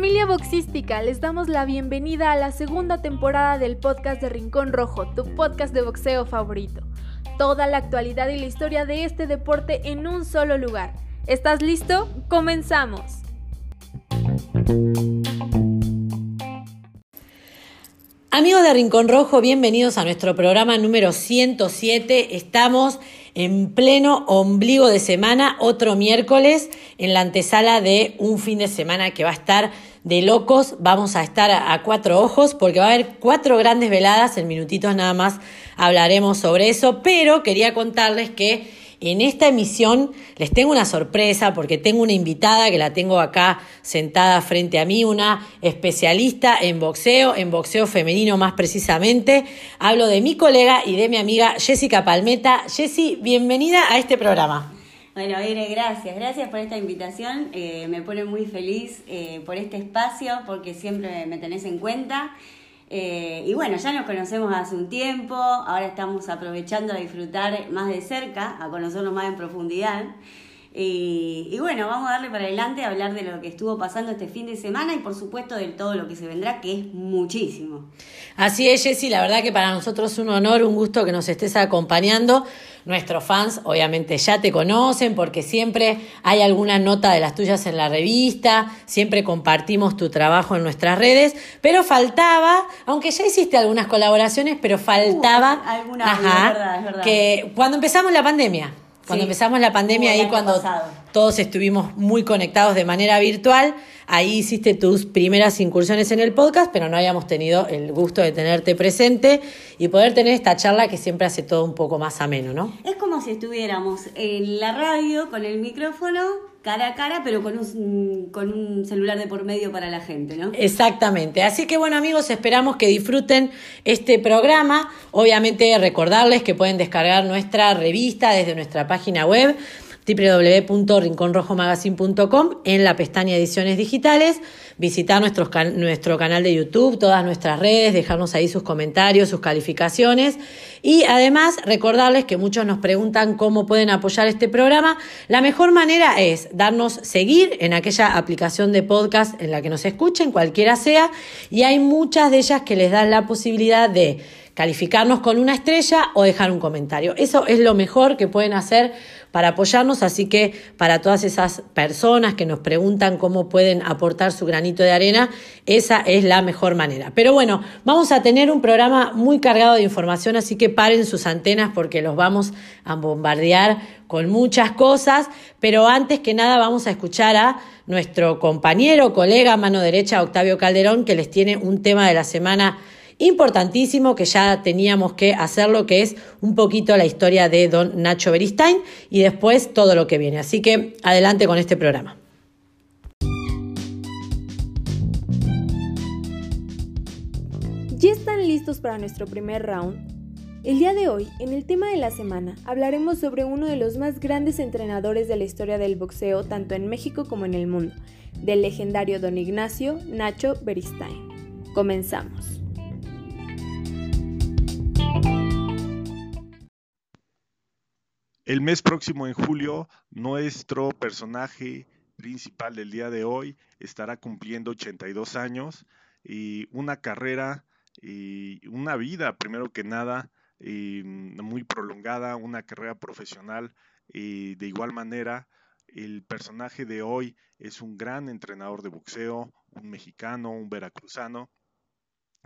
Familia boxística, les damos la bienvenida a la segunda temporada del podcast de Rincón Rojo, tu podcast de boxeo favorito. Toda la actualidad y la historia de este deporte en un solo lugar. ¿Estás listo? Comenzamos. Amigos de Rincón Rojo, bienvenidos a nuestro programa número 107. Estamos en pleno ombligo de semana, otro miércoles, en la antesala de un fin de semana que va a estar de locos. Vamos a estar a, cuatro ojos porque va a haber cuatro grandes veladas. En minutitos nada más hablaremos sobre eso, pero quería contarles que en esta emisión les tengo una sorpresa porque tengo una invitada que la tengo acá sentada frente a mí, una especialista en boxeo, en boxeo femenino más precisamente. Hablo de mi colega y de mi amiga Jessica Palmeta. Jessy, bienvenida a este programa. Bueno, Aire, gracias, gracias por esta invitación. Eh, me pone muy feliz eh, por este espacio porque siempre me tenés en cuenta. Eh, y bueno, ya nos conocemos hace un tiempo, ahora estamos aprovechando a disfrutar más de cerca, a conocernos más en profundidad. Y, bueno, vamos a darle para adelante a hablar de lo que estuvo pasando este fin de semana y por supuesto de todo lo que se vendrá, que es muchísimo. Así es, Jessy, la verdad que para nosotros es un honor, un gusto que nos estés acompañando. Nuestros fans obviamente ya te conocen porque siempre hay alguna nota de las tuyas en la revista, siempre compartimos tu trabajo en nuestras redes, pero faltaba, aunque ya hiciste algunas colaboraciones, pero faltaba... Uh, Que cuando empezamos la pandemia. Cuando empezamos la pandemia, ahí cuando todos estuvimos muy conectados de manera virtual, ahí hiciste tus primeras incursiones en el podcast, pero no habíamos tenido el gusto de tenerte presente y poder tener esta charla que siempre hace todo un poco más ameno, ¿no? Es como si estuviéramos en la radio con el micrófono cara a cara, pero con un, con un celular de por medio para la gente, ¿no? Exactamente. Así que bueno amigos, esperamos que disfruten este programa. Obviamente recordarles que pueden descargar nuestra revista desde nuestra página web www.rinconrojomagazine.com en la pestaña Ediciones Digitales, visitar nuestro canal de YouTube, todas nuestras redes, dejarnos ahí sus comentarios, sus calificaciones y además recordarles que muchos nos preguntan cómo pueden apoyar este programa. La mejor manera es darnos seguir en aquella aplicación de podcast en la que nos escuchen, cualquiera sea, y hay muchas de ellas que les dan la posibilidad de calificarnos con una estrella o dejar un comentario. Eso es lo mejor que pueden hacer para apoyarnos, así que para todas esas personas que nos preguntan cómo pueden aportar su granito de arena, esa es la mejor manera. Pero bueno, vamos a tener un programa muy cargado de información, así que paren sus antenas porque los vamos a bombardear con muchas cosas, pero antes que nada vamos a escuchar a nuestro compañero, colega, mano derecha, Octavio Calderón, que les tiene un tema de la semana importantísimo que ya teníamos que hacerlo, que es un poquito la historia de don Nacho Beristain y después todo lo que viene. Así que adelante con este programa. ¿Ya están listos para nuestro primer round? El día de hoy, en el tema de la semana, hablaremos sobre uno de los más grandes entrenadores de la historia del boxeo, tanto en México como en el mundo, del legendario don Ignacio Nacho Beristain. Comenzamos. El mes próximo, en julio, nuestro personaje principal del día de hoy estará cumpliendo 82 años y una carrera y una vida, primero que nada, muy prolongada, una carrera profesional. Y de igual manera, el personaje de hoy es un gran entrenador de boxeo, un mexicano, un veracruzano,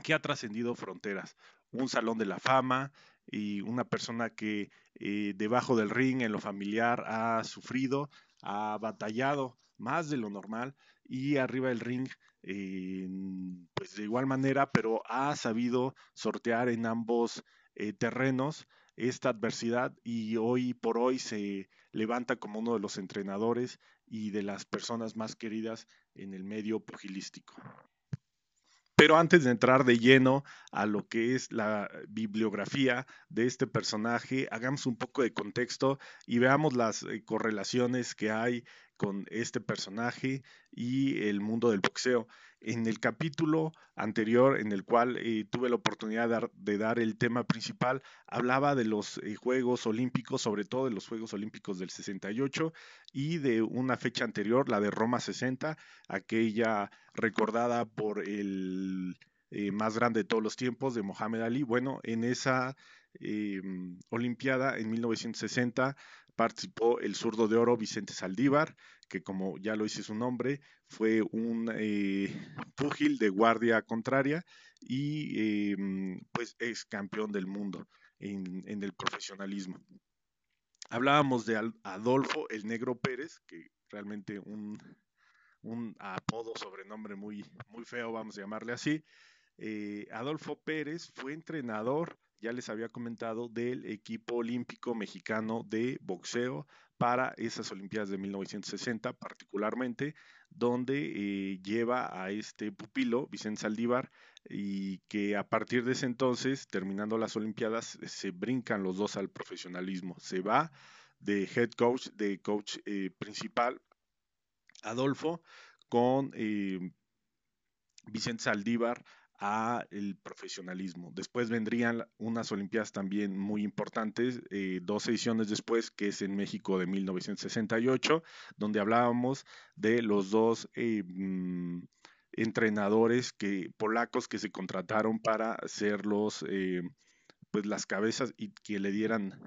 que ha trascendido fronteras, un salón de la fama, y una persona que eh, debajo del ring, en lo familiar, ha sufrido, ha batallado más de lo normal y arriba del ring, pues de igual manera, pero ha sabido sortear en ambos eh, terrenos esta adversidad y hoy por hoy se levanta como uno de los entrenadores y de las personas más queridas en el medio pugilístico. Pero antes de entrar de lleno a lo que es la bibliografía de este personaje, hagamos un poco de contexto y veamos las eh, correlaciones que hay con este personaje y el mundo del boxeo. En el capítulo anterior, en el cual eh, tuve la oportunidad de dar, el tema principal, hablaba de los eh, Juegos Olímpicos, sobre todo de los Juegos Olímpicos del 68 y de una fecha anterior, la de Roma 60, aquella recordada por el eh, más grande de todos los tiempos, de Mohamed Ali. Bueno, en esa Olimpiada en 1960 participó el zurdo de oro Vicente Saldívar, que como ya lo hice su nombre, fue un eh, púgil de guardia contraria y em, pues es campeón del mundo en, el profesionalismo. Hablábamos de Adolfo el Negro Pérez, que realmente un, un apodo, sobrenombre muy, muy feo, vamos a llamarle así. Eh, Adolfo Pérez fue entrenador ya les había comentado, del equipo olímpico mexicano de boxeo para esas Olimpiadas de 1960 particularmente, donde eh, lleva a este pupilo, Vicente Saldívar, y que a partir de ese entonces, terminando las Olimpiadas, se brincan los dos al profesionalismo. Se va de head coach, de coach eh, principal, Adolfo, con eh, Vicente Saldívar a el profesionalismo. Después vendrían unas Olimpiadas también muy importantes, eh, dos ediciones después, que es en México de 1968, donde hablábamos de los dos eh, mm, entrenadores que, polacos que se contrataron para ser los, eh, pues las cabezas y que le dieran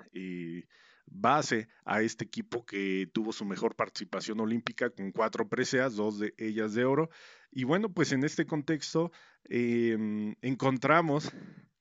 base a este equipo que tuvo su mejor participación olímpica con cuatro preseas, dos de ellas de oro. Y bueno, pues en este contexto em, encontramos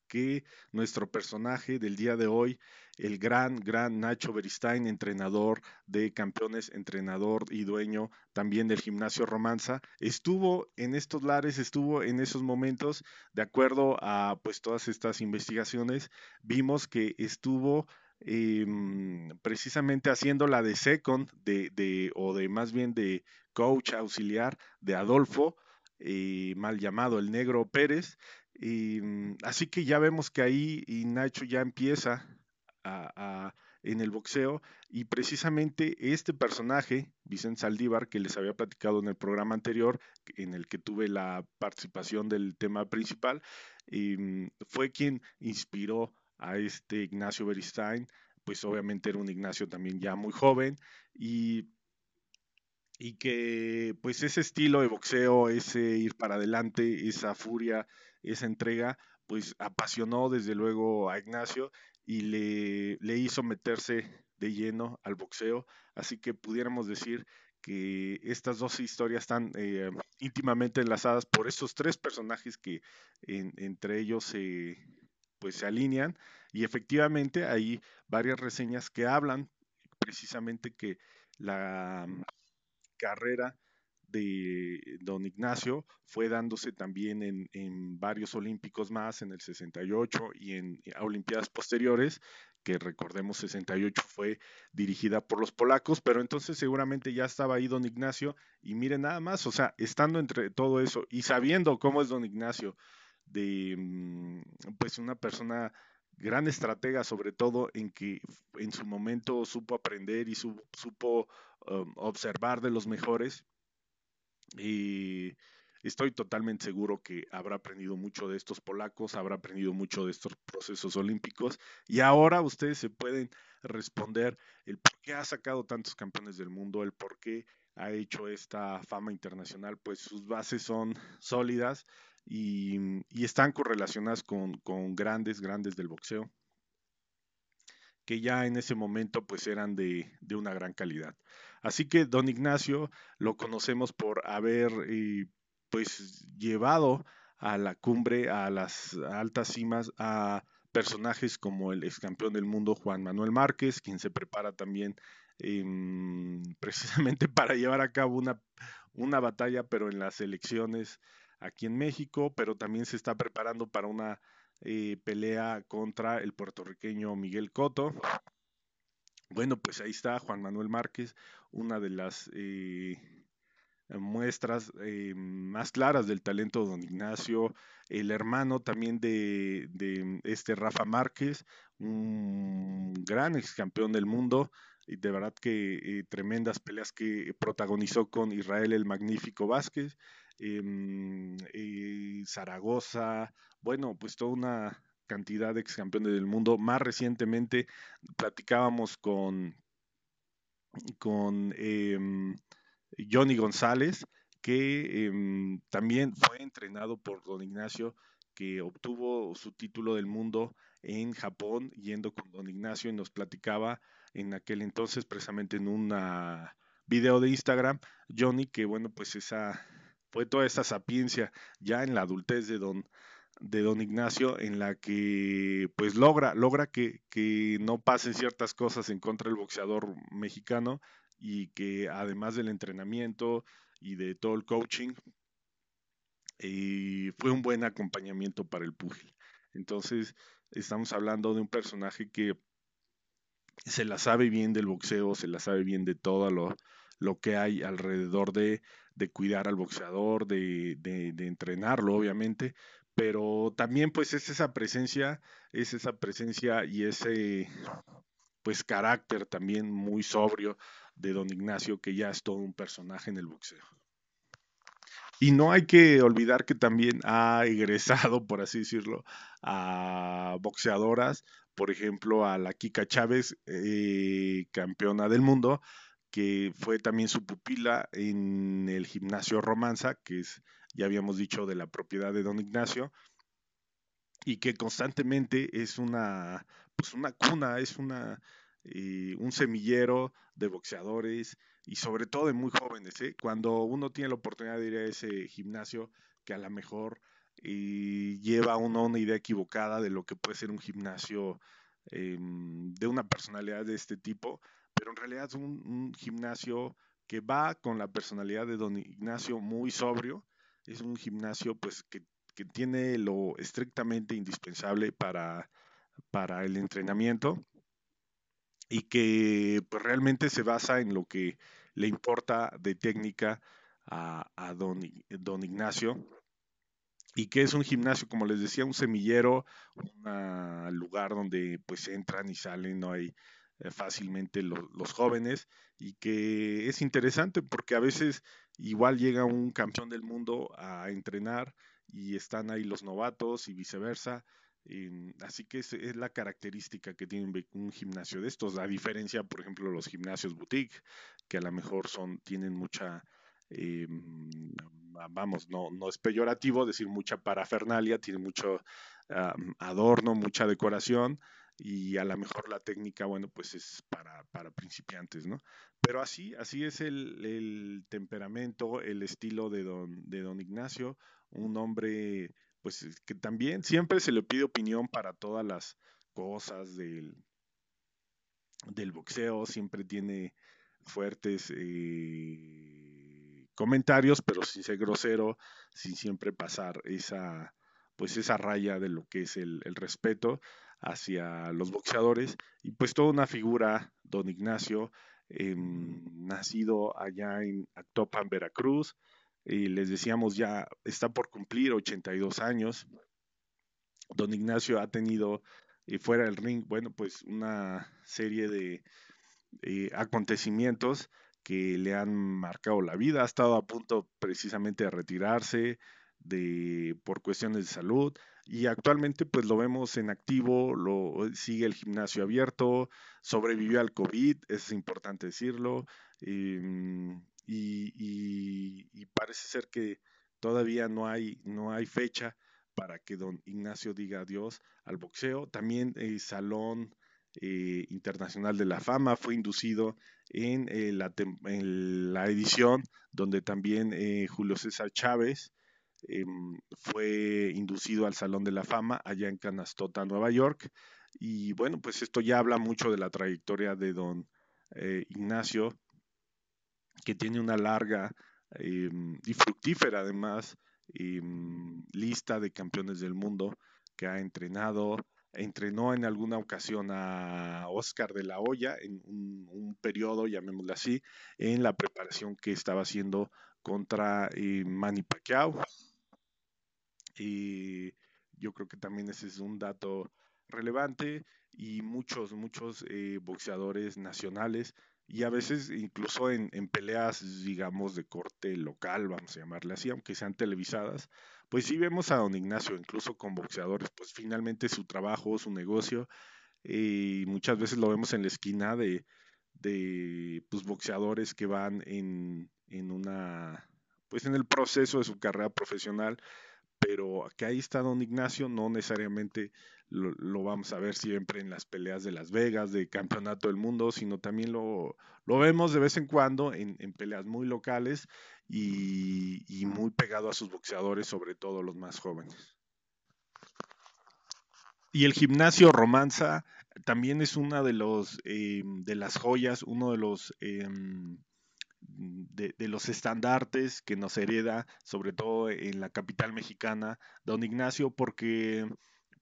que nuestro personaje del día de hoy, el gran, gran Nacho Beristain, entrenador de campeones, entrenador y dueño también del gimnasio Romanza, estuvo en estos lares, estuvo en esos momentos, de acuerdo a pues todas estas investigaciones, vimos que estuvo Em, precisamente haciendo la de second de, de, o de más bien de coach auxiliar de Adolfo, eh, mal llamado el negro Pérez. Em, así que ya vemos que ahí y Nacho ya empieza en el boxeo y precisamente este personaje, Vicente Saldívar, que les había platicado en el programa anterior, en el que tuve la participación del tema principal, em, fue quien inspiró a este Ignacio Beristain, pues obviamente era un Ignacio también ya muy joven y, y que pues ese estilo de boxeo, ese ir para adelante, esa furia, esa entrega, pues apasionó desde luego a Ignacio y le, le hizo meterse de lleno al boxeo, así que pudiéramos decir que estas dos historias están eh, íntimamente enlazadas por estos tres personajes que entre ellos se, pues se alinean y efectivamente hay varias reseñas que hablan precisamente que la mm, carrera de don Ignacio fue dándose también en, varios olímpicos más, en el 68 y en Olimpiadas posteriores, que recordemos 68 fue dirigida por los polacos, pero entonces seguramente ya estaba ahí don Ignacio y miren nada más, o sea, estando entre todo eso y sabiendo cómo es don Ignacio, de mm, pues una persona gran estratega sobre todo en que en su momento supo aprender y supo um, observar de los mejores y estoy totalmente seguro que habrá aprendido mucho de estos polacos, habrá aprendido mucho de estos procesos olímpicos y ahora ustedes se pueden responder el por qué ha sacado tantos campeones del mundo, el por qué ha hecho esta fama internacional, pues sus bases son sólidas y, están correlacionadas con, grandes, grandes del boxeo, que ya en ese momento pues eran de, una gran calidad. Así que don Ignacio lo conocemos por haber eh, pues llevado a la cumbre, a las altas cimas, a personajes como el ex campeón del mundo Juan Manuel Márquez, quien se prepara también em, precisamente para llevar a cabo una, una batalla, pero en las elecciones aquí en México, pero también se está preparando para una eh, pelea contra el puertorriqueño Miguel Coto. Bueno, pues ahí está Juan Manuel Márquez, una de las eh, muestras eh, más claras del talento de don Ignacio, el hermano también de, de, este Rafa Márquez, un gran ex campeón del mundo, de verdad que tremendas peleas que protagonizó con Israel el Magnífico Vázquez, em, Zaragoza, bueno, pues toda una cantidad de ex campeones del mundo. Más recientemente platicábamos con, con em, Johnny González, que em, también fue entrenado por don Ignacio, que obtuvo su título del mundo en Japón yendo con don Ignacio y nos platicaba en aquel entonces precisamente en una video de Instagram, Johnny, que bueno, pues esa fue toda esa sapiencia ya en la adultez de don de don Ignacio en la que pues logra, logra que, que, no pasen ciertas cosas en contra del boxeador mexicano y que además del entrenamiento y de todo el coaching, eh, fue un buen acompañamiento para el púgil. Entonces, estamos hablando de un personaje que se la sabe bien del boxeo, se la sabe bien de todo lo, lo que hay alrededor de, de cuidar al boxeador, de, de, entrenarlo, obviamente, pero también pues es esa presencia, es esa presencia y ese pues carácter también muy sobrio de don Ignacio que ya es todo un personaje en el boxeo. Y no hay que olvidar que también ha egresado, por así decirlo, a boxeadoras, por ejemplo, a la Kika Chávez, eh, campeona del mundo, que fue también su pupila en el gimnasio Romanza, que es ya habíamos dicho de la propiedad de don Ignacio, y que constantemente es una, pues una cuna, es una, eh, un semillero de boxeadores y sobre todo de muy jóvenes. ¿eh? Cuando uno tiene la oportunidad de ir a ese gimnasio, que a lo mejor eh, lleva uno una idea equivocada de lo que puede ser un gimnasio em, de una personalidad de este tipo, pero en realidad es un, un gimnasio que va con la personalidad de don Ignacio muy sobrio, es un gimnasio pues que, tiene lo estrictamente indispensable para, para el entrenamiento y que pues, realmente se basa en lo que le importa de técnica a, a don, don, Ignacio y que es un gimnasio, como les decía, un semillero, un lugar donde pues entran y salen, no hay eh, fácilmente los jóvenes y que es interesante porque a veces igual llega un campeón del mundo a entrenar y están ahí los novatos y viceversa. así que es, la característica que tiene un gimnasio de estos, a diferencia, por ejemplo, los gimnasios boutique, que a lo mejor son, tienen mucha, eh, vamos, no, no es peyorativo decir mucha parafernalia, tiene mucho adorno, mucha decoración, y a lo mejor la técnica, bueno, pues es para, para principiantes, ¿no? Pero así, así es el, el, temperamento, el estilo de don, de don Ignacio, un hombre, pues que también siempre se le pide opinión para todas las cosas del, del boxeo, siempre tiene fuertes eh, comentarios, pero sin ser grosero, sin siempre pasar esa, pues esa raya de lo que es el, el respeto hacia los boxeadores y pues toda una figura, don Ignacio, em, nacido allá en Actopan, Veracruz, y les decíamos ya está por cumplir 82 años. Don Ignacio ha tenido eh, fuera del ring, bueno, pues una serie de eh, acontecimientos que le han marcado la vida. Ha estado a punto precisamente de retirarse de, por cuestiones de salud y actualmente pues lo vemos en activo, lo sigue el gimnasio abierto, sobrevivió al COVID, es importante decirlo, em, y, parece ser que todavía no hay, no hay fecha para que don Ignacio diga adiós al boxeo. También el Salón eh, Internacional de la Fama fue inducido en, eh, la, edición donde también eh, Julio César Chávez Em, fue inducido al Salón de la Fama allá en Canastota, Nueva York. Y bueno, pues esto ya habla mucho de la trayectoria de don Ignacio, que tiene una larga em, y fructífera además em, lista de campeones del mundo que ha entrenado. Entrenó en alguna ocasión a Oscar de la Hoya en un, periodo, llamémoslo así, en la preparación que estaba haciendo contra eh, Manny Pacquiao. Y yo creo que también ese es un dato relevante y muchos, muchos eh, boxeadores nacionales y a veces incluso en, en, peleas, digamos, de corte local, vamos a llamarle así, aunque sean televisadas, pues sí vemos a don Ignacio, incluso con boxeadores, pues finalmente su trabajo, su negocio, y muchas veces lo vemos en la esquina de, de pues, boxeadores que van en, en una, pues en el proceso de su carrera profesional, pero que ahí está don Ignacio, no necesariamente lo, vamos a ver siempre en las peleas de Las Vegas, de campeonato del mundo, sino también lo, lo vemos de vez en cuando en, en peleas muy locales y, muy pegado a sus boxeadores, sobre todo los más jóvenes. Y el gimnasio Romanza también es una de los eh, de las joyas, uno de los eh, de, de, los estandartes que nos hereda, sobre todo en la capital mexicana, don Ignacio, porque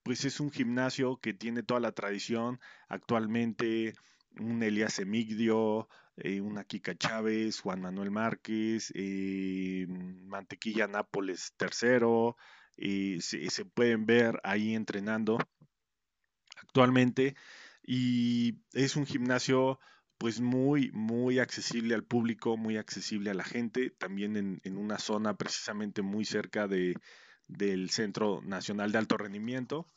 pues es un gimnasio que tiene toda la tradición. Actualmente un Elías Emigdio, eh, una Kika Chávez, Juan Manuel Márquez, eh, Mantequilla Nápoles III, eh, se, pueden ver ahí entrenando actualmente y es un gimnasio pues muy, muy accesible al público, muy accesible a la gente, también en, en una zona precisamente muy cerca de, del Centro Nacional de Alto Rendimiento,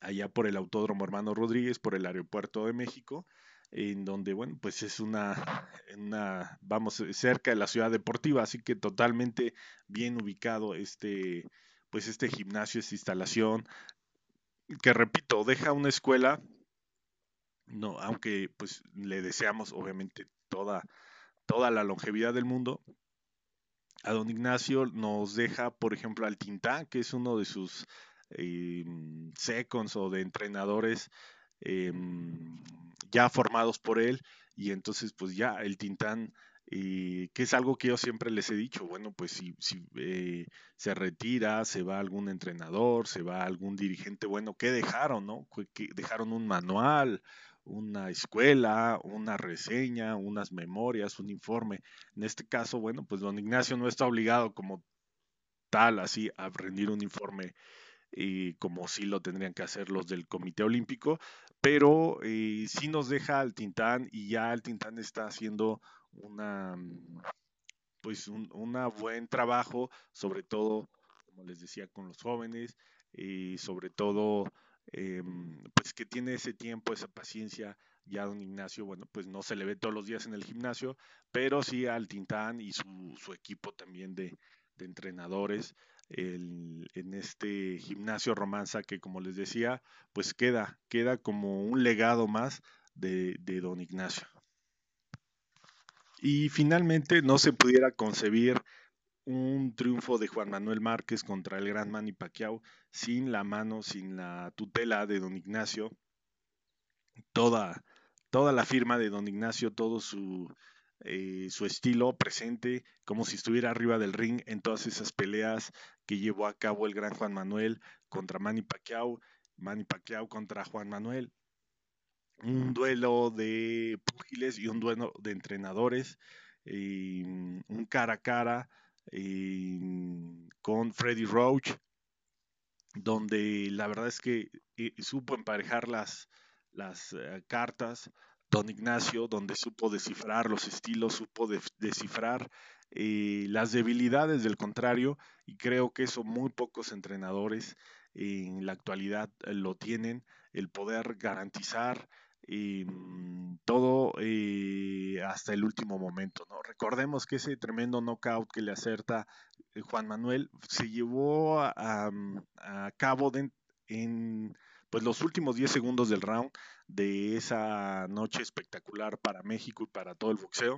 allá por el Autódromo Hermano Rodríguez, por el Aeropuerto de México, en donde, bueno, pues es una, una, vamos, cerca de la ciudad deportiva, así que totalmente bien ubicado este, pues este gimnasio, esta instalación, que repito, deja una escuela, no, aunque pues le deseamos obviamente toda, toda la longevidad del mundo, a don Ignacio nos deja, por ejemplo, al Tintán, que es uno de sus eh, o de entrenadores eh, ya formados por él, y entonces pues ya el Tintán y que es algo que yo siempre les he dicho, bueno, pues si, eh, se retira, se va algún entrenador, se va algún dirigente, bueno, ¿qué dejaron, no? ¿Qué dejaron un manual, una escuela, una reseña, unas memorias, un informe. En este caso, bueno, pues don Ignacio no está obligado como tal así a rendir un informe y como sí lo tendrían que hacer los del Comité Olímpico, pero eh, sí nos deja al Tintán y ya el Tintán está haciendo una pues un una buen trabajo, sobre todo, como les decía, con los jóvenes y sobre todo eh, pues que tiene ese tiempo, esa paciencia. Ya don Ignacio, bueno, pues no se le ve todos los días en el gimnasio, pero sí al Tintán y su, su equipo también de, de entrenadores en este gimnasio romanza que como les decía, pues queda, queda como un legado más de, de don Ignacio. Y finalmente no se pudiera concebir un triunfo de Juan Manuel Márquez contra el gran Manny Pacquiao sin la mano, sin la tutela de don Ignacio, toda, toda la firma de don Ignacio, todo su, eh, su estilo presente, como si estuviera arriba del ring en todas esas peleas que llevó a cabo el gran Juan Manuel contra Manny Pacquiao, Manny Pacquiao contra Juan Manuel, un duelo de púgiles y un duelo de entrenadores, y un cara a cara con Freddy Roach, donde la verdad es que eh, supo emparejar las, las cartas, don Ignacio, donde supo descifrar los estilos, supo de, descifrar eh, las debilidades del contrario, y creo que eso muy pocos entrenadores en la actualidad eh, lo tienen, el poder garantizar mm, todo eh, hasta el último momento. ¿no? Recordemos que ese tremendo knockout que le acerta eh, Juan Manuel se llevó a, a, cabo en pues, los últimos 10 segundos del round de esa noche espectacular para México y para todo el boxeo.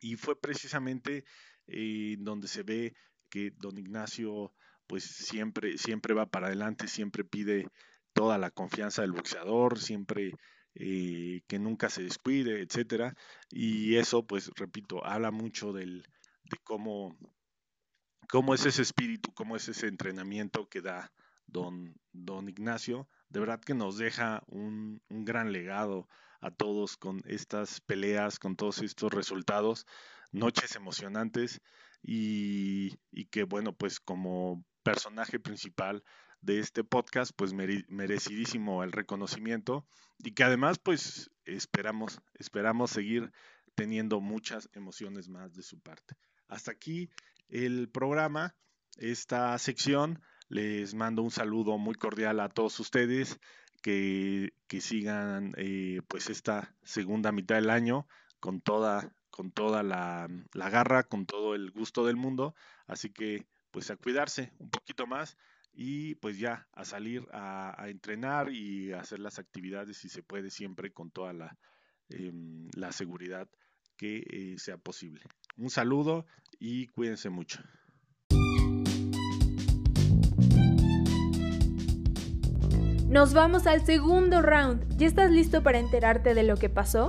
Y fue precisamente eh, donde se ve que don Ignacio pues siempre, siempre va para adelante, siempre pide toda la confianza del boxeador, siempre eh, que nunca se descuide, etcétera. Y eso, pues, repito, habla mucho del, de cómo, cómo es ese espíritu, cómo es ese entrenamiento que da don, don Ignacio. De verdad que nos deja un, un gran legado a todos con estas peleas, con todos estos resultados, noches emocionantes y, y que bueno, pues como personaje principal de este podcast, pues merecidísimo el reconocimiento y que además pues esperamos, esperamos seguir teniendo muchas emociones más de su parte. Hasta aquí el programa, esta sección. Les mando un saludo muy cordial a todos ustedes que, que sigan eh, pues esta segunda mitad del año con toda, con toda la, la garra, con todo el gusto del mundo. Así que pues a cuidarse un poquito más y pues ya a salir a, entrenar y hacer las actividades si se puede siempre con toda la, em, la seguridad que eh, sea posible. Un saludo y cuídense mucho. Nos vamos al segundo round. ¿Ya estás listo para enterarte de lo que pasó?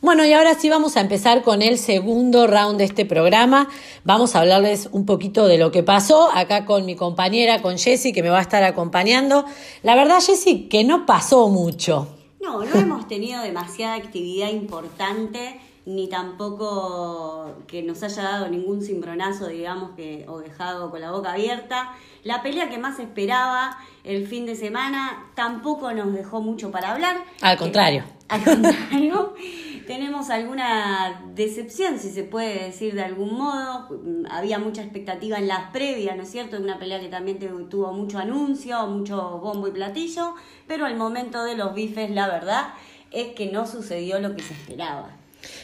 Bueno, y ahora sí vamos a empezar con el segundo round de este programa. Vamos a hablarles un poquito de lo que pasó acá con mi compañera, con Jessie, que me va a estar acompañando. La verdad, Jessie, que no pasó mucho. No, no hemos tenido demasiada actividad importante ni tampoco que nos haya dado ningún cimbronazo, digamos, que, o dejado con la boca abierta. La pelea que más esperaba el fin de semana tampoco nos dejó mucho para hablar. Al contrario. al contrario, tenemos alguna decepción, si se puede decir de algún modo. Había mucha expectativa en las previas, ¿no es cierto? De una pelea que también tuvo mucho anuncio, mucho bombo y platillo, pero al momento de los bifes, la verdad es que no sucedió lo que se esperaba.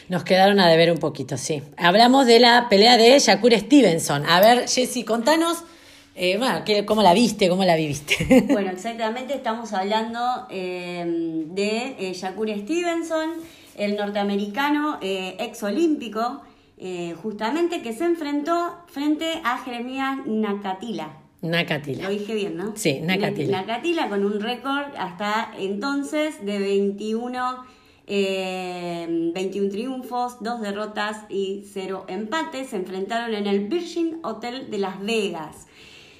Nos quedaron a deber un poquito, sí. Hablamos de la pelea de Shakur Stevenson. A ver, Jessy, contanos. Eh, bueno, ¿cómo la viste? ¿Cómo la viviste? bueno, exactamente, estamos hablando eh, de eh, Shakur Stevenson, el norteamericano eh, ex olímpico, justamente que se enfrentó frente a Jeremías Nakatila. Nakatila. Lo dije bien, ¿no? Sí, Nakatila. Nakatila con un récord hasta entonces de 21 21 eh, triunfos, 2 derrotas y 0 empates. Se enfrentaron en el Virgin Hotel de Las Vegas.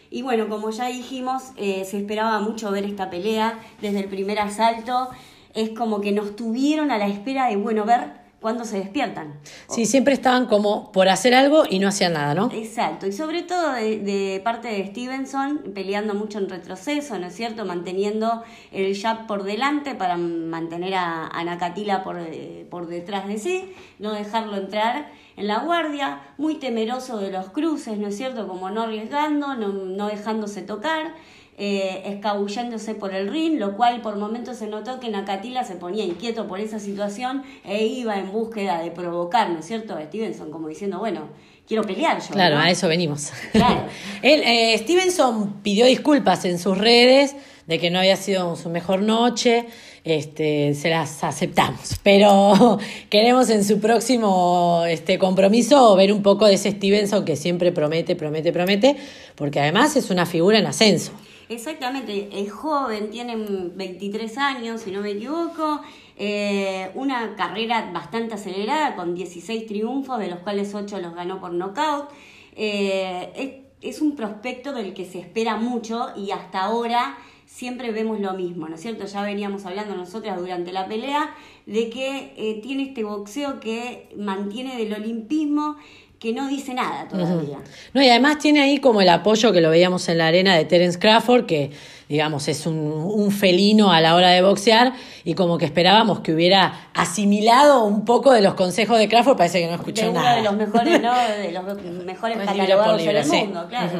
Y bueno, como ya dijimos, eh, se esperaba mucho ver esta pelea desde el primer asalto. Es como que nos tuvieron a la espera de, bueno, ver cuando se despiertan. Sí, siempre estaban como por hacer algo y no hacían nada, ¿no? Exacto, y sobre todo de, parte de Stevenson, peleando mucho en retroceso, ¿no es cierto? Manteniendo el jab por delante para mantener a, a Nakatila por, eh, por detrás de sí, no dejarlo entrar en la guardia, muy temeroso de los cruces, ¿no es cierto? Como no arriesgando, no, no dejándose tocar eh, escabulléndose por el ring, lo cual por momentos se notó que Nakatila se ponía inquieto por esa situación e iba en búsqueda de provocar, ¿no es cierto? Stevenson, como diciendo, bueno, quiero pelear yo. Claro, a eso venimos. Claro. Eh, Stevenson pidió disculpas en sus redes de que no había sido su mejor noche, este, se las aceptamos, pero queremos en su próximo este, compromiso ver un poco de ese Stevenson que siempre promete, promete, promete, porque además es una figura en ascenso. Exactamente, es joven, tiene 23 años, si no me equivoco, eh, una carrera bastante acelerada con 16 triunfos, de los cuales 8 los ganó por nocaut. Eh, es, un prospecto del que se espera mucho y hasta ahora siempre vemos lo mismo, ¿no es cierto? Ya veníamos hablando nosotras durante la pelea de que eh, tiene este boxeo que mantiene del olimpismo que no dice nada todavía. No, y además tiene ahí como el apoyo que lo veíamos en la arena de Terence Crawford, que digamos es un, felino a la hora de boxear, y como que esperábamos que hubiera asimilado un poco de los consejos de Crawford, parece que no escuchó nada. de los mejores, ¿no? De los mejores catalogados del mundo, claro.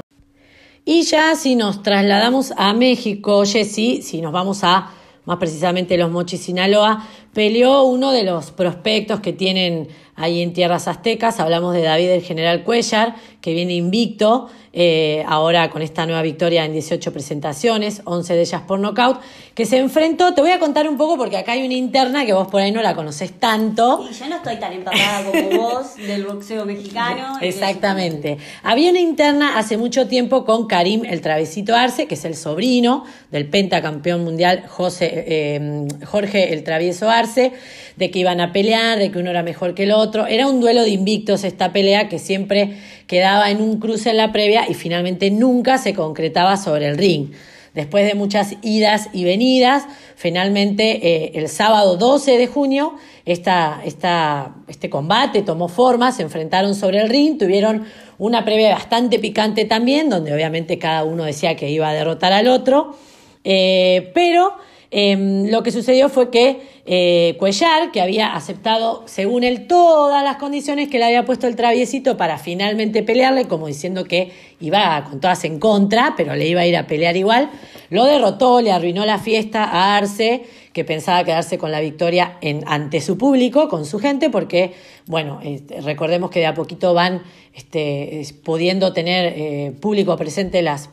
Y ya si nos trasladamos a México, Jessy, si nos vamos a más precisamente los Mochis Sinaloa, peleó uno de los prospectos que tienen ahí en tierras aztecas. Hablamos de David el General Cuellar, que viene invicto eh, ahora con esta nueva victoria en 18 presentaciones, 11 de ellas por nocaut, que se enfrentó, te voy a contar un poco porque acá hay una interna que vos por ahí no la conoces tanto. Y yo no estoy tan empapada como vos del boxeo mexicano. Exactamente. Había una interna hace mucho tiempo con Karim el Travesito Arce, que es el sobrino del pentacampeón mundial José, eh, Jorge el Travieso Arce, de que iban a pelear, de que uno era mejor que el otro. Era un duelo de invictos esta pelea que siempre quedaba en un cruce en la previa y finalmente nunca se concretaba sobre el ring. Después de muchas idas y venidas, finalmente eh, el sábado 12 de junio esta, esta, este combate tomó forma, se enfrentaron sobre el ring, tuvieron una previa bastante picante también, donde obviamente cada uno decía que iba a derrotar al otro. eh, pero em, lo que sucedió fue que eh, Cuellar, que había aceptado, según él, todas las condiciones que le había puesto el traviesito para finalmente pelearle, como diciendo que iba con todas en contra, pero le iba a ir a pelear igual, lo derrotó, le arruinó la fiesta a Arce que pensaba quedarse con la victoria ante su público, con su gente, porque, bueno, este, recordemos que de a poquito van este, pudiendo tener eh, público presente las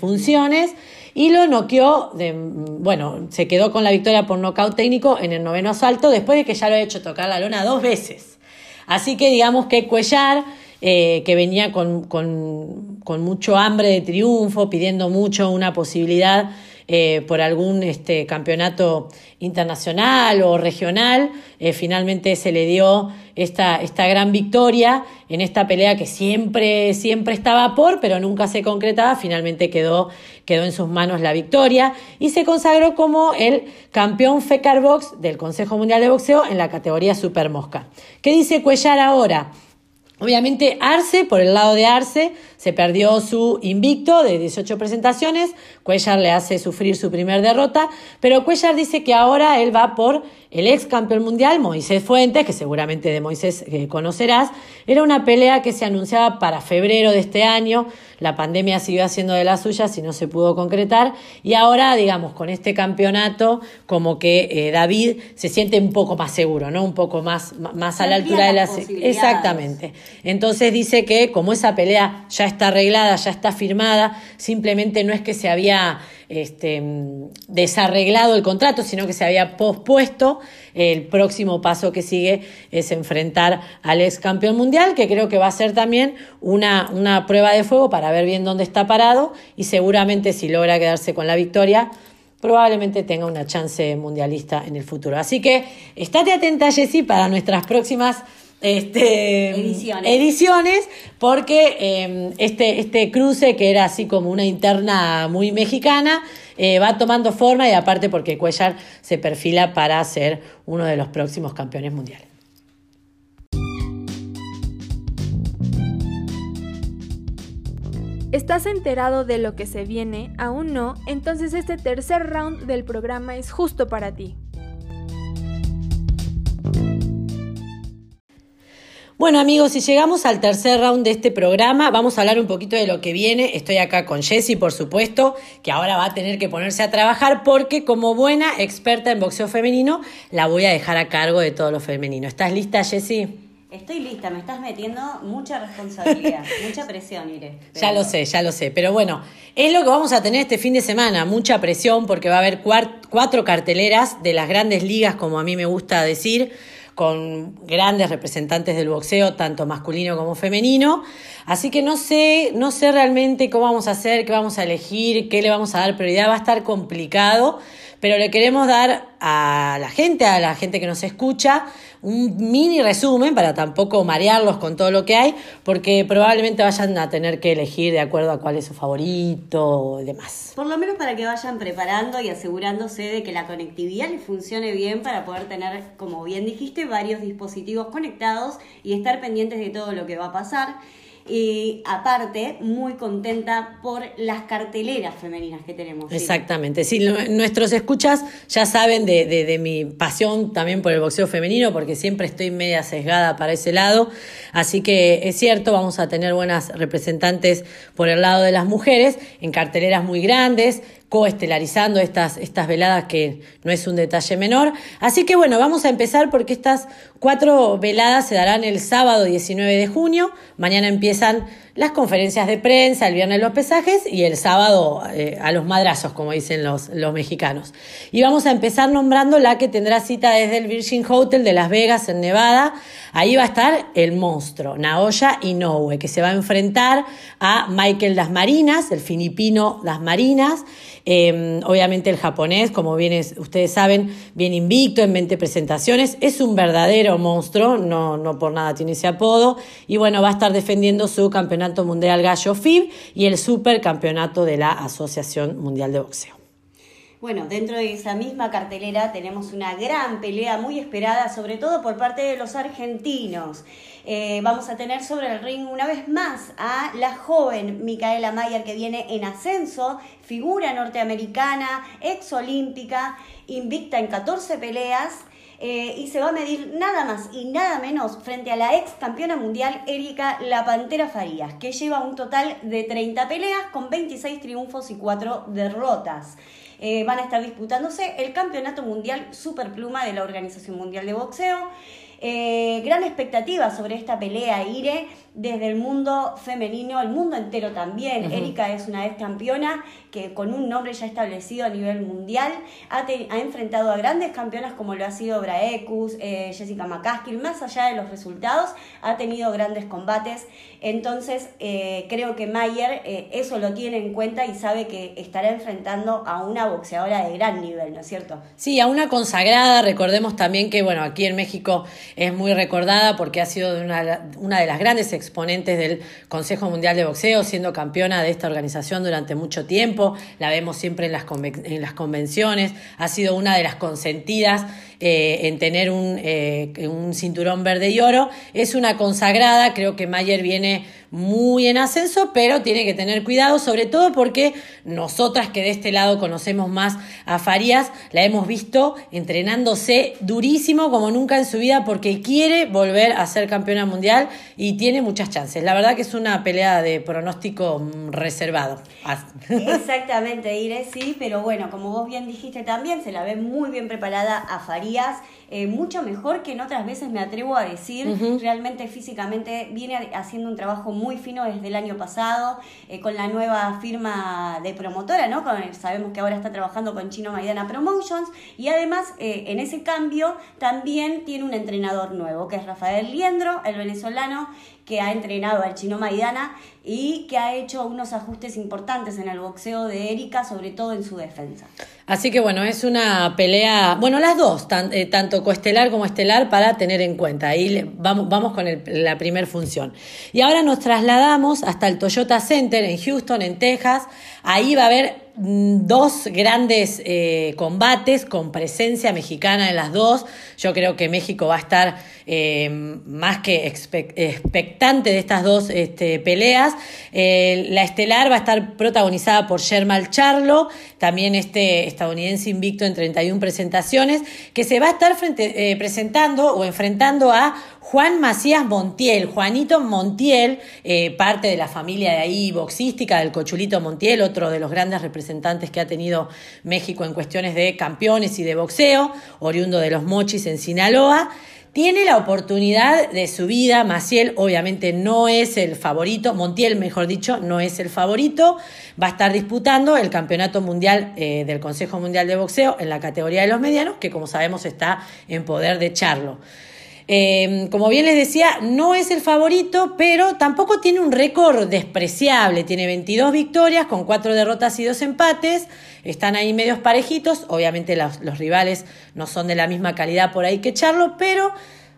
funciones, y lo noqueó, bueno, se quedó con la victoria por nocaut técnico en el noveno asalto, después de que ya lo había hecho tocar la lona dos veces. Así que digamos que Cuellar, eh, que venía con, con, con mucho hambre de triunfo, pidiendo mucho una posibilidad eh, por algún este, campeonato internacional o regional. Eh, finalmente se le dio esta, esta gran victoria en esta pelea que siempre, siempre estaba por, pero nunca se concretaba. Finalmente quedó, quedó en sus manos la victoria y se consagró como el campeón FECAR Box del Consejo Mundial de Boxeo en la categoría Super Mosca. ¿Qué dice Cuellar ahora? Obviamente Arce, por el lado de Arce, se perdió su invicto de 18 presentaciones, Cuellar le hace sufrir su primer derrota, pero Cuellar dice que ahora él va por el ex campeón mundial, Moisés Fuentes, que seguramente de Moisés eh, conocerás. Era una pelea que se anunciaba para febrero de este año, la pandemia siguió haciendo de las suyas y no se pudo concretar, y ahora, digamos, con este campeonato, como que eh, David se siente un poco más seguro, ¿no? Un poco más, más a la altura de las... Exactamente. Entonces dice que como esa pelea ya está arreglada, ya está firmada, simplemente no es que se había este, desarreglado el contrato, sino que se había pospuesto. El próximo paso que sigue es enfrentar al ex campeón mundial, que creo que va a ser también una, una prueba de fuego para ver bien dónde está parado y seguramente si logra quedarse con la victoria, probablemente tenga una chance mundialista en el futuro. Así que estate atenta, Jessy, para nuestras próximas este, ediciones. porque em, este, este cruce, que era así como una interna muy mexicana, eh, va tomando forma y aparte porque Cuellar se perfila para ser uno de los próximos campeones mundiales. ¿Estás enterado de lo que se viene? ¿Aún no? Entonces este tercer round del programa es justo para ti. Bueno amigos, si llegamos al tercer round de este programa, vamos a hablar un poquito de lo que viene. Estoy acá con Jessie, por supuesto, que ahora va a tener que ponerse a trabajar porque como buena experta en boxeo femenino, la voy a dejar a cargo de todo lo femenino. ¿Estás lista, Jessie? Estoy lista, me estás metiendo mucha responsabilidad, mucha presión, Iré. Ya lo sé, ya lo sé. Pero bueno, es lo que vamos a tener este fin de semana, mucha presión porque va a haber cuatro carteleras de las grandes ligas, como a mí me gusta decir con grandes representantes del boxeo, tanto masculino como femenino. Así que no sé, no sé realmente cómo vamos a hacer, qué vamos a elegir, qué le vamos a dar prioridad. Va a estar complicado, pero le queremos dar a la gente, a la gente que nos escucha, un mini resumen para tampoco marearlos con todo lo que hay, porque probablemente vayan a tener que elegir de acuerdo a cuál es su favorito y demás. Por lo menos para que vayan preparando y asegurándose de que la conectividad les funcione bien para poder tener, como bien dijiste, varios dispositivos conectados y estar pendientes de todo lo que va a pasar. Y aparte, muy contenta por las carteleras femeninas que tenemos. Exactamente, sí, nuestros escuchas ya saben de, de, mi pasión también por el boxeo femenino, porque siempre estoy media sesgada para ese lado. Así que es cierto, vamos a tener buenas representantes por el lado de las mujeres, en carteleras muy grandes, coestelarizando estas, estas veladas que no es un detalle menor. Así que bueno, vamos a empezar porque estas cuatro veladas se darán el sábado 19 de junio. Mañana empiezan las conferencias de prensa, el viernes los pesajes y el sábado eh, a los madrazos, como dicen los, los mexicanos. Y vamos a empezar nombrando la que tendrá cita desde el Virgin Hotel de Las Vegas, en Nevada. Ahí va a estar el monstruo, Naoya Inoue, que se va a enfrentar a Michael Las Marinas, el filipino Las Marinas. Em, obviamente el japonés, como bien ustedes saben, bien invicto en 20 presentaciones. Es un verdadero monstruo, no, no por nada tiene ese apodo. Y bueno, va a estar defendiendo su campeonato mundial gallo FIB y el supercampeonato de la Asociación Mundial de Boxeo. Bueno, dentro de esa misma cartelera tenemos una gran pelea muy esperada, sobre todo por parte de los argentinos. Eh, vamos a tener sobre el ring una vez más a la joven Micaela Mayer que viene en ascenso, figura norteamericana, exolímpica, invicta en 14 peleas. Eh, y se va a medir nada más y nada menos frente a la ex campeona mundial Erika La Pantera Farías, que lleva un total de 30 peleas con 26 triunfos y 4 derrotas. Eh, van a estar disputándose el Campeonato Mundial Superpluma de la Organización Mundial de Boxeo. Eh, gran expectativa sobre esta pelea, Ire desde el mundo femenino, el mundo entero también. Erika es una ex campeona que con un nombre ya establecido a nivel mundial ha, enfrentado a grandes campeonas como lo ha sido Braecus, eh, Jessica McCaskill, más allá de los resultados, ha tenido grandes combates. Entonces eh, creo que Mayer eh, eso lo tiene en cuenta y sabe que estará enfrentando a una boxeadora de gran nivel, ¿no es cierto? Sí, a una consagrada. Recordemos también que, bueno, aquí en México es muy recordada porque ha sido una, una de las grandes exponentes del Consejo Mundial de Boxeo, siendo campeona de esta organización durante mucho tiempo. La vemos siempre en las, en las convenciones. Ha sido una de las consentidas eh, en tener un, eh, un cinturón verde y oro. Es una consagrada. Creo que Mayer viene muy en ascenso, pero tiene que tener cuidado, sobre todo porque nosotras que de este lado conocemos más a Farías, la hemos visto entrenándose durísimo como nunca en su vida porque quiere volver a ser campeona mundial y tiene muchas chances. La verdad que es una pelea de pronóstico mm, reservado. Exactamente, Ire, sí, pero bueno, como vos bien dijiste también, se la ve muy bien preparada a Farías. Isaías eh, mucho mejor que en otras veces me atrevo a decir. Realmente físicamente viene haciendo un trabajo muy fino desde el año pasado, eh, con la nueva firma de promotora, ¿no? sabemos que ahora está trabajando con Chino Maidana Promotions y además eh, en ese cambio también tiene un entrenador nuevo, que es Rafael Liendro, el venezolano, que ha entrenado al chino Maidana y que ha hecho unos ajustes importantes en el boxeo de Erika, sobre todo en su defensa. Así que bueno, es una pelea, bueno, las dos, eh, tanto coestelar como estelar, para tener en cuenta. Ahí vamos, vamos con la primer función. Y ahora nos trasladamos hasta el Toyota Center en Houston, en Texas. Ahí va a haber dos grandes eh, combates con presencia mexicana en las dos. Yo creo que México va a estar eh, más que expectante de estas dos este, peleas. Eh, la estelar va a estar protagonizada por Shermal Charlo, también este estadounidense invicto en 31 presentaciones, que se va a estar presentando o enfrentando a Juan Macías Montiel, Juanito Montiel, eh, parte de la familia de ahí boxística del Cochulito Montiel, otro de los grandes representantes que ha tenido México en cuestiones de campeones y de boxeo, oriundo de los Mochis en Sinaloa. Tiene la oportunidad de su vida, Maciel obviamente no es el favorito, Montiel mejor dicho, no es el favorito, va a estar disputando el campeonato mundial eh, del Consejo Mundial de Boxeo en la categoría de los medianos, que como sabemos está en poder de Charlo. Em, como bien les decía, no es el favorito, pero tampoco tiene un récord despreciable. Tiene 22 victorias con 4 derrotas y 2 empates. Están ahí medios parejitos. Obviamente los, rivales no son de la misma calidad por ahí que Charlo, pero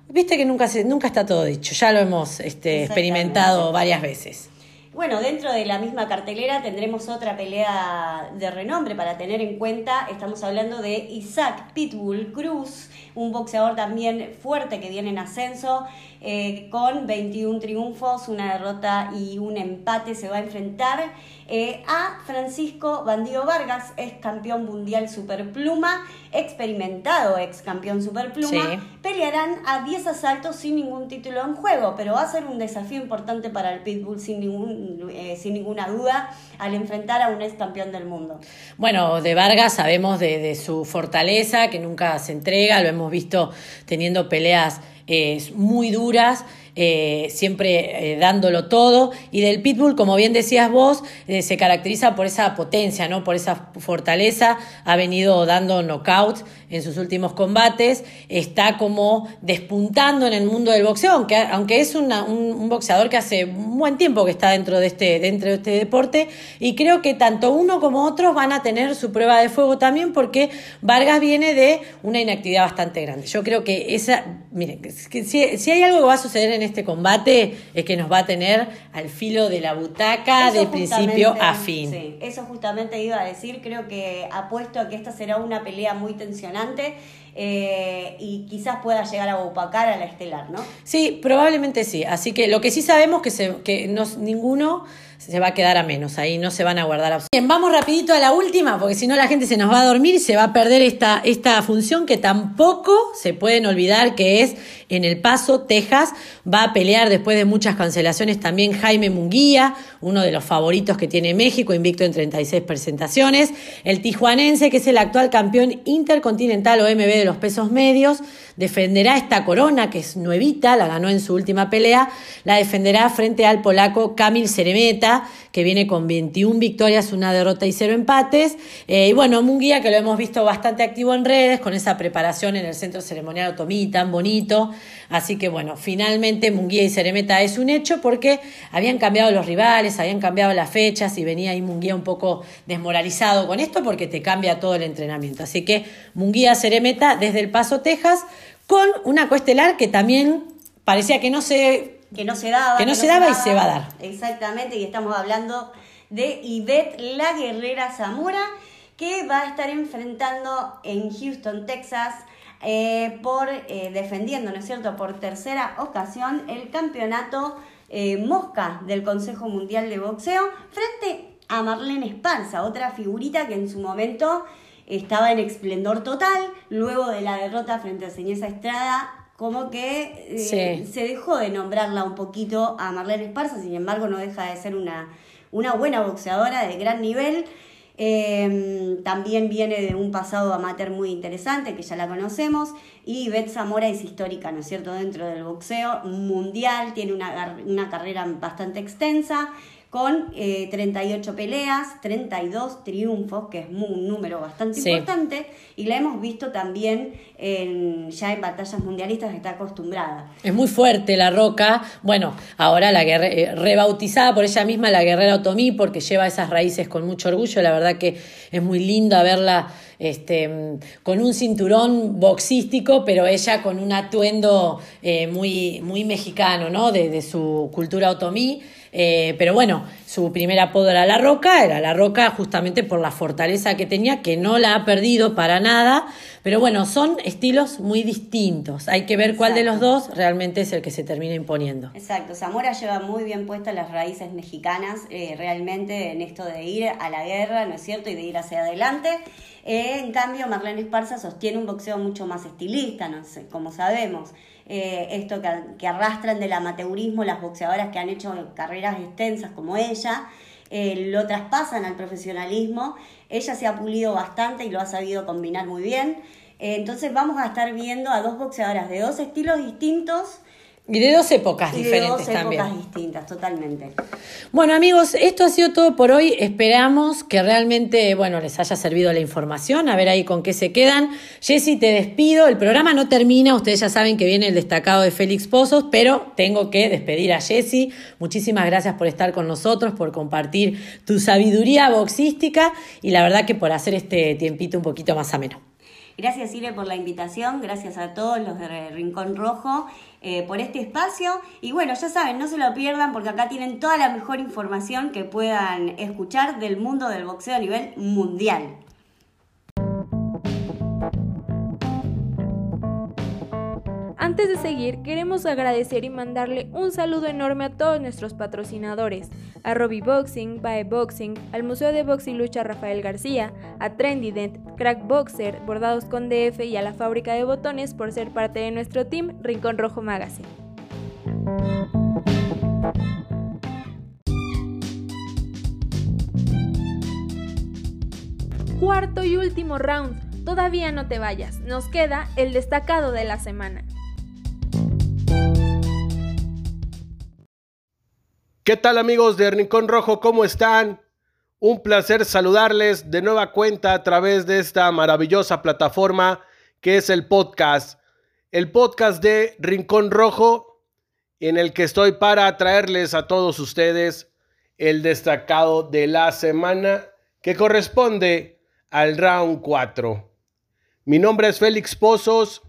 viste que nunca, se, nunca está todo dicho. Ya lo hemos este, experimentado varias veces. Bueno, dentro de la misma cartelera tendremos otra pelea de renombre para tener en cuenta. Estamos hablando de Isaac Pitbull Cruz un boxeador también fuerte que viene en ascenso, eh, con 21 triunfos, una derrota y un empate, se va a enfrentar eh, a Francisco Bandido Vargas, ex campeón mundial superpluma, experimentado ex campeón superpluma. Pelearán a 10 asaltos sin ningún título en juego, pero va a ser un desafío importante para el Pitbull sin, ningún, eh, sin ninguna duda al enfrentar a un ex campeón del mundo. Bueno, de Vargas sabemos de, de su fortaleza, que nunca se entrega, lo hemos visto teniendo peleas eh, muy duras eh, siempre eh, dándolo todo. Y del Pitbull, como bien decías vos, eh, se caracteriza por esa potencia, ¿no? por esa fortaleza. Ha venido dando knockouts en sus últimos combates. Está como despuntando en el mundo del boxeo, aunque, aunque es un, boxeador que hace un buen tiempo que está dentro de, este, dentro de este deporte. Y creo que tanto uno como otros van a tener su prueba de fuego también, porque Vargas viene de una inactividad bastante grande. Yo creo que esa, miren, si, si hay algo que va a suceder en en este combate es que nos va a tener al filo de la butaca Eso de principio a fin. Sí, eso justamente iba a decir. Creo que apuesto a que esta será una pelea muy tensionante eh, y quizás pueda llegar a opacar a la estelar, ¿no? Sí, probablemente sí. Así que lo que sí sabemos que, se, que no- ninguno se va a quedar a menos. Ahí no se van a guardar. Bien, vamos rapidito a la última, porque si no la gente se nos va a dormir y se va a perder esta, esta función que tampoco se pueden olvidar que es en El Paso, Texas. Va a pelear después de muchas cancelaciones también Jaime Munguía, uno de los favoritos que tiene México, invicto en 36 presentaciones. El tijuanense, que es el actual campeón intercontinental o MB de los pesos medios, defenderá esta corona, que es nuevita, la ganó en su última pelea, la defenderá frente al polaco Kamil Ceremeta, que viene con 21 victorias, una derrota y cero empates. Eh, y bueno, Munguía, que lo hemos visto bastante activo en redes, con esa preparación en el centro ceremonial Otomí tan bonito. Así que bueno, finalmente Munguía y Ceremeta es un hecho porque habían cambiado los rivales, habían cambiado las fechas y venía ahí Munguía un poco desmoralizado con esto porque te cambia todo el entrenamiento. Así que Munguía Ceremeta desde El Paso, Texas, con una coestelar que también parecía que no se Que no se daba. Que no se daba y se va a dar. Exactamente, y estamos hablando de Ivette La Guerrera Zamora, que va a estar enfrentando en Houston, Texas, eh, por eh, defendiendo, ¿no es cierto?, por tercera ocasión el campeonato eh, Mosca del Consejo Mundial de Boxeo, frente a Marlene Esparza, otra figurita que en su momento estaba en esplendor total, luego de la derrota frente a Señeza Estrada, como que eh, Sí. se dejó de nombrarla un poquito a Marlene Esparza, sin embargo no deja de ser una, una buena boxeadora de gran nivel. Eh, también viene de un pasado amateur muy interesante, que ya la conocemos, y Beth Zamora es histórica, ¿no es cierto?, dentro del boxeo mundial, tiene una, una carrera bastante extensa, con eh, 38 peleas, 32 triunfos, que es un número bastante Sí. importante, y la hemos visto también en, ya en batallas mundialistas, está acostumbrada. Es muy fuerte la roca. Bueno, ahora la guerre- eh, rebautizada por ella misma la guerrera Otomí porque lleva esas raíces con mucho orgullo. La verdad que es muy linda verla este, con un cinturón boxístico, pero ella con un atuendo eh, muy, muy mexicano, ¿no? De, de su cultura otomí. Eh, pero bueno, su primer apodo era La Roca, era La Roca justamente por la fortaleza que tenía, que no la ha perdido para nada. Pero bueno, son estilos muy distintos. Hay que ver cuál de los dos realmente es el que se termina imponiendo. Exacto, Zamora lleva muy bien puestas las raíces mexicanas eh, realmente en esto de ir a la guerra, ¿no es cierto? Y de ir hacia adelante. Eh, en cambio, Marlene Esparza sostiene un boxeo mucho más estilista, no sé, como sabemos. Eh, esto que, que arrastran del amateurismo las boxeadoras que han hecho carreras extensas como ella, eh, lo traspasan al profesionalismo. Ella se ha pulido bastante y lo ha sabido combinar muy bien. Eh, entonces vamos a estar viendo a dos boxeadoras de dos estilos distintos Y de dos épocas y de diferentes dos también. épocas distintas, totalmente. Bueno amigos, esto ha sido todo por hoy. Esperamos que realmente, bueno, les haya servido la información. A ver ahí con qué se quedan. Jessy, te despido. El programa no termina. Ustedes ya saben que viene el destacado de Félix Pozos, pero tengo que despedir a Jessy. Muchísimas gracias por estar con nosotros, por compartir tu sabiduría boxística y la verdad que por hacer este tiempito un poquito más ameno. Gracias, Ile, por la invitación. Gracias a todos los de Rincón Rojo eh, por este espacio. Y bueno, ya saben, no se lo pierdan porque acá tienen toda la mejor información que puedan escuchar del mundo del boxeo a nivel mundial. Antes de seguir, queremos agradecer y mandarle un saludo enorme a todos nuestros patrocinadores, a Robbie Boxing, Bae Boxing, al Museo de Box y Lucha Rafael García, a Trendident, Crack Boxer, Bordados con DF y a la Fábrica de Botones por ser parte de nuestro team Rincón Rojo Magazine. Cuarto y último round. Todavía no te vayas. Nos queda el destacado de la semana. ¿Qué tal amigos de Rincón Rojo? ¿Cómo están? Un placer saludarles de nueva cuenta a través de esta maravillosa plataforma que es el podcast. El podcast de Rincón Rojo en el que estoy para traerles a todos ustedes el destacado de la semana que corresponde al round 4. Mi nombre es Félix Pozos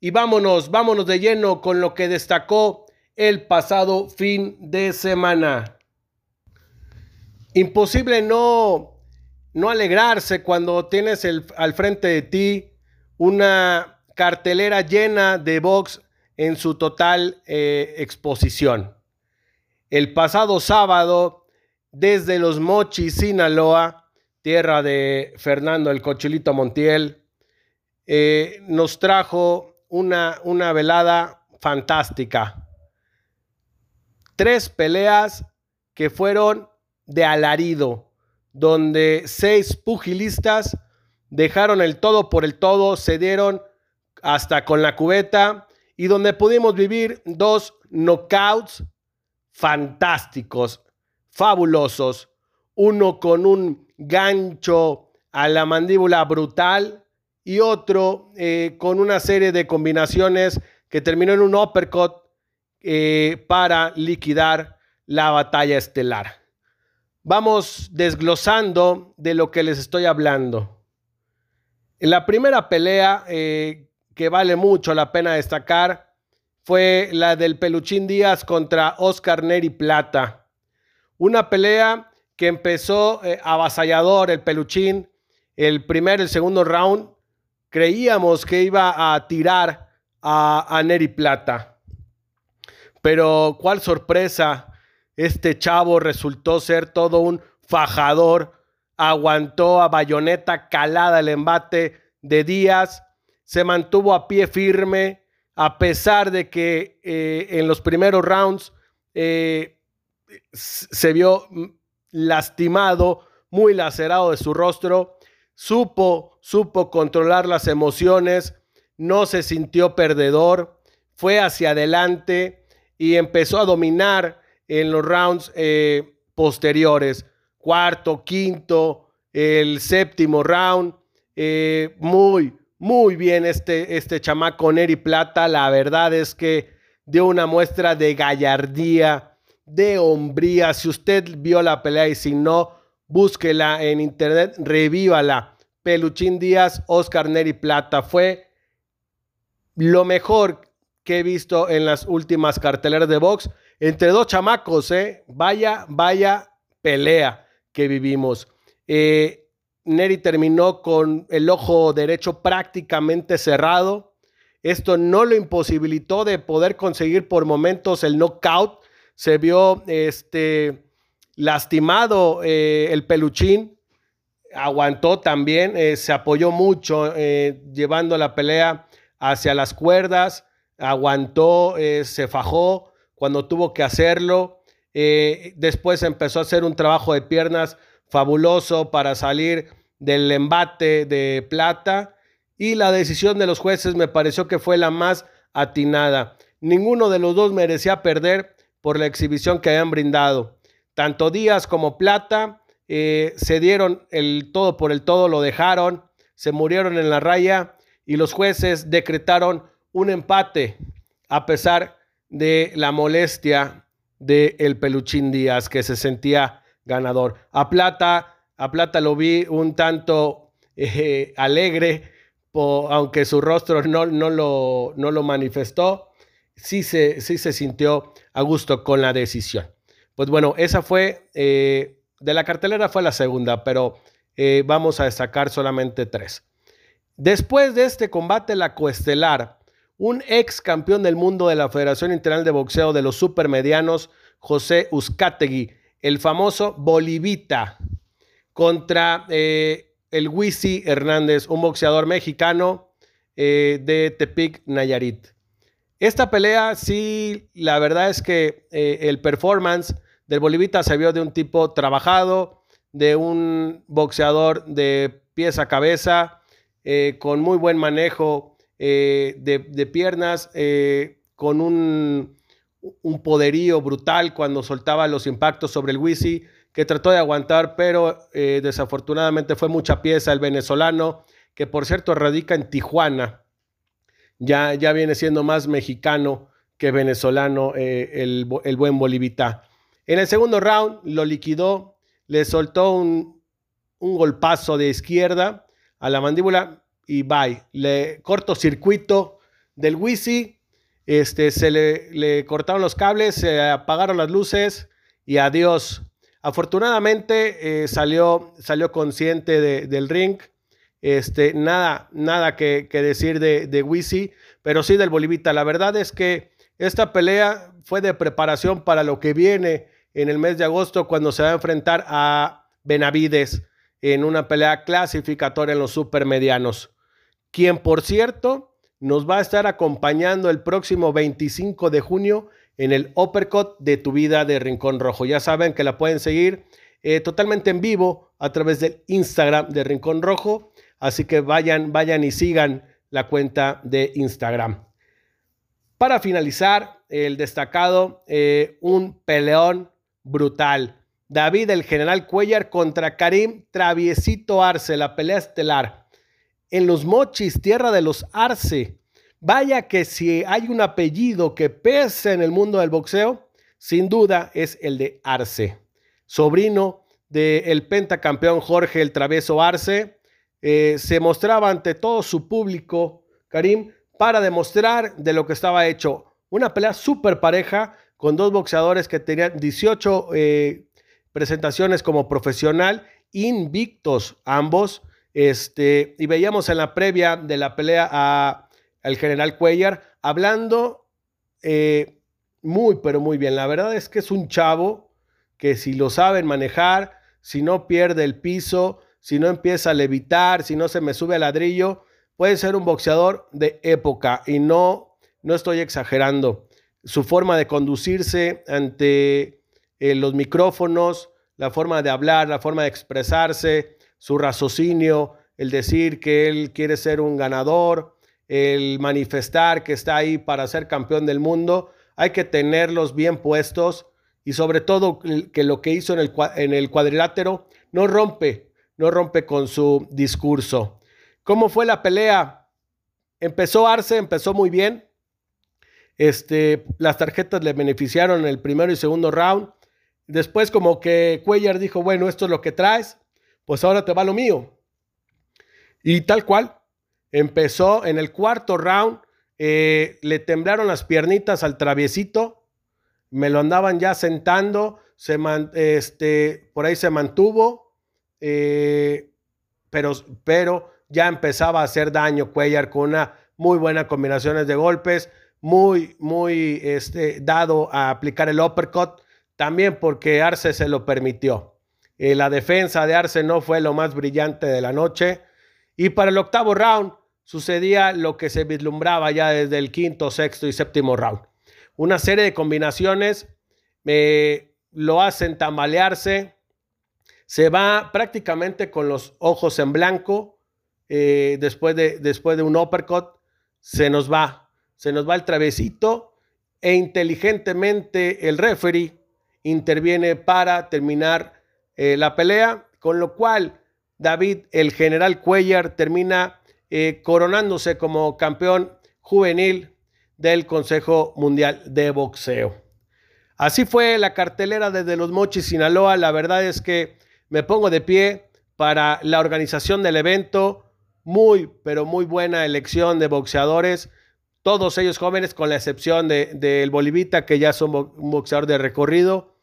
y vámonos, vámonos de lleno con lo que destacó el pasado fin de semana. Imposible no, no alegrarse cuando tienes al frente de ti una cartelera llena de box en su total eh, exposición. El pasado sábado, desde Los Mochis, Sinaloa, tierra de Fernando el Cochilito Montiel, eh, nos trajo una, una velada fantástica. Tres peleas que fueron de alarido, donde seis pugilistas dejaron el todo por el todo, se dieron hasta con la cubeta y donde pudimos vivir dos knockouts fantásticos, fabulosos, uno con un gancho a la mandíbula brutal y otro eh, con una serie de combinaciones que terminó en un uppercut eh, para liquidar la batalla estelar. Vamos desglosando de lo que les estoy hablando. En la primera pelea, eh, que vale mucho la pena destacar, fue la del Peluchín Díaz contra Oscar Neri Plata. Una pelea que empezó eh, avasallador el Peluchín. El primer, el segundo round, creíamos que iba a tirar a, a Neri Plata. Pero cuál sorpresa, este chavo resultó ser todo un fajador. Aguantó a bayoneta calada el embate de Díaz. Se mantuvo a pie firme a pesar de que eh, en los primeros rounds eh, se vio lastimado, muy lacerado de su rostro, supo, supo controlar las emociones, no se sintió perdedor, fue hacia adelante y empezó a dominar en los rounds eh, posteriores, cuarto, quinto, el séptimo round, muy, muy bien este, este chamaco Neri Plata. La verdad es que dio una muestra de gallardía, de hombría. Si usted vio la pelea y si no, búsquela en internet, revívala. Peluchín Díaz, Oscar Neri Plata. Fue lo mejor que he visto en las últimas carteleras de box. Entre dos chamacos, ¿eh? Vaya, vaya pelea que vivimos. Eh, Neri terminó con el ojo derecho prácticamente cerrado. Esto no lo imposibilitó de poder conseguir por momentos el knockout. Se vio este, lastimado eh, el peluchín. Aguantó también, eh, se apoyó mucho llevando la pelea hacia las cuerdas. Aguantó, se fajó cuando tuvo que hacerlo. después empezó a hacer un trabajo de piernas fabuloso para salir del embate de plata y la decisión de los jueces me pareció que fue la más atinada. Ninguno de los dos merecía perder por la exhibición que habían brindado. Tanto Díaz como Plata eh, se dieron el todo por el todo, lo dejaron, se murieron en la raya y los jueces decretaron un empate a pesar de la molestia de el Peluchín Díaz que se sentía ganador. A Plata, a Plata lo vi un tanto eh, alegre, aunque su rostro no, no, lo, no lo manifestó, sí se, sí se sintió a gusto con la decisión. Pues bueno, esa fue, eh, de la cartelera fue la segunda, pero eh, vamos a destacar solamente tres. Después de este combate, la coestelar, un ex campeón del mundo de la Federación Internacional de Boxeo de los Supermedianos, José Uzcategui, el famoso Bolivita contra eh, el Wisi Hernández, un boxeador mexicano eh, de Tepic, Nayarit. Esta pelea, sí, la verdad es que eh, el performance del Bolivita se vio de un tipo trabajado, de un boxeador de pies a cabeza, con muy buen manejo de, piernas, con un un poderío brutal cuando soltaba los impactos sobre el Wisi, que trató de aguantar, pero eh, desafortunadamente fue mucha pieza el venezolano, que por cierto radica en Tijuana. Ya, ya viene siendo más mexicano que venezolano eh, el, buen Bolivita. En el segundo round lo liquidó, le soltó un, un golpazo de izquierda a la mandíbula y bye. Le corto circuito del Wisi este, se le, cortaron los cables, se apagaron las luces y adiós. Afortunadamente eh, salió, salió consciente del ring. Este, nada, nada que, decir de, de Wisi, pero sí del Bolivita. La verdad es que esta pelea fue de preparación para lo que viene en el mes de agosto cuando se va a enfrentar a Benavides en una pelea clasificatoria en los supermedianos. Quien, por cierto, nos va a estar acompañando el próximo 25 de junio en el Uppercut de tu vida de Rincón Rojo. Ya saben que la pueden seguir eh, totalmente en vivo a través del Instagram de Rincón Rojo. Así que vayan, vayan y sigan la cuenta de Instagram. Para finalizar, el destacado, eh, un peleón brutal. David el General Cuellar contra Karim Traviesito Arce, la pelea estelar en los Mochis, tierra de los Arce. Vaya que si hay un apellido que pesa en el mundo del boxeo, sin duda es el de Arce, sobrino del pentacampeón Jorge el Traveso Arce. Eh, se mostraba ante todo su público, Karim, para demostrar de lo que estaba hecho. Una pelea súper pareja con dos boxeadores que tenían 18 eh, presentaciones como profesional, invictos ambos. Este, y veíamos en la previa de la pelea a, al general Cuellar hablando eh, muy, pero muy bien. La verdad es que es un chavo que si lo saben manejar, si no pierde el piso, si no empieza a levitar, si no se me sube al ladrillo, puede ser un boxeador de época y no, no estoy exagerando. Su forma de conducirse ante eh, los micrófonos, la forma de hablar, la forma de expresarse, su raciocinio, el decir que él quiere ser un ganador, el manifestar que está ahí para ser campeón del mundo, hay que tenerlos bien puestos y sobre todo que lo que hizo en el, cuadrilátero no rompe, no rompe con su discurso. ¿Cómo fue la pelea? Empezó Arce, empezó muy bien. Este, las tarjetas le beneficiaron en el primero y segundo round. Después como que Cuellar dijo, bueno, esto es lo que traes pues ahora te va lo mío. Y tal cual, empezó en el cuarto round, eh, le temblaron las piernitas al traviesito, me lo andaban ya sentando, se este, por ahí se mantuvo, eh, pero, pero ya empezaba a hacer daño Cuellar con una muy buena combinaciones de golpes, muy, muy este, dado a aplicar el uppercut, también porque Arce se lo permitió. Eh, la defensa de Arce no fue lo más brillante de la noche. Y para el octavo round sucedía lo que se vislumbraba ya desde el quinto, sexto y séptimo round. Una serie de combinaciones me lo hacen tambalearse. Se va prácticamente con los ojos en blanco. Eh, después, de, después de un uppercut, se nos va. Se nos va el travesito e inteligentemente el referee interviene para terminar eh, la pelea, con lo cual David, el general Cuellar, termina eh, coronándose como campeón juvenil del Consejo Mundial de Boxeo. Así fue la cartelera desde Los Mochis, Sinaloa. La verdad es que me pongo de pie para la organización del evento. Muy, pero muy buena elección de boxeadores. Todos ellos jóvenes, con la excepción del de, Bolivita, que ya son un boxeador de recorrido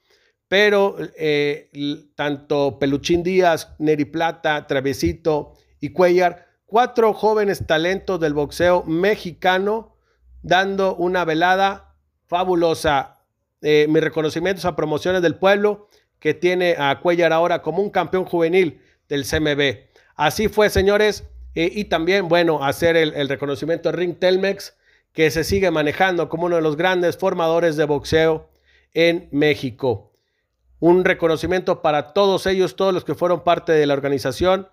pero eh, tanto Peluchín Díaz, Neri Plata, Travesito y Cuellar, cuatro jóvenes talentos del boxeo mexicano, dando una velada fabulosa. Eh, mis reconocimientos a Promociones del Pueblo, que tiene a Cuellar ahora como un campeón juvenil del CMB. Así fue, señores, eh, y también, bueno, hacer el, el reconocimiento a Ring Telmex, que se sigue manejando como uno de los grandes formadores de boxeo en México un reconocimiento para todos ellos, todos los que fueron parte de la organización.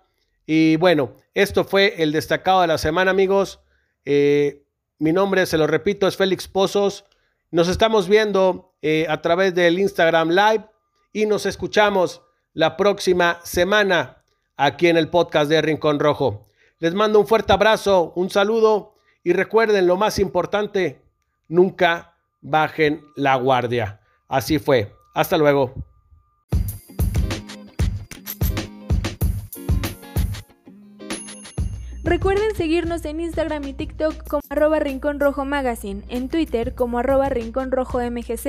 Y bueno, esto fue el destacado de la semana, amigos. Eh, mi nombre, se lo repito, es Félix Pozos. Nos estamos viendo eh, a través del Instagram Live y nos escuchamos la próxima semana aquí en el podcast de Rincón Rojo. Les mando un fuerte abrazo, un saludo y recuerden lo más importante, nunca bajen la guardia. Así fue. Hasta luego. Recuerden seguirnos en Instagram y TikTok como arroba Rincón Rojo Magazine, en Twitter como arroba Rincón Rojo MGZ,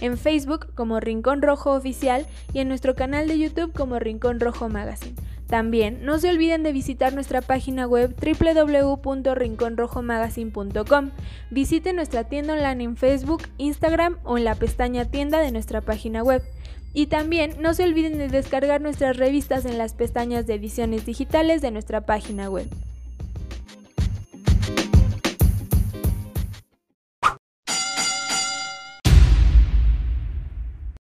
en Facebook como Rincón Rojo Oficial y en nuestro canal de YouTube como Rincón Rojo Magazine. También no se olviden de visitar nuestra página web www.rinconrojomagazine.com. Visiten nuestra tienda online en Facebook, Instagram o en la pestaña tienda de nuestra página web. Y también no se olviden de descargar nuestras revistas en las pestañas de ediciones digitales de nuestra página web.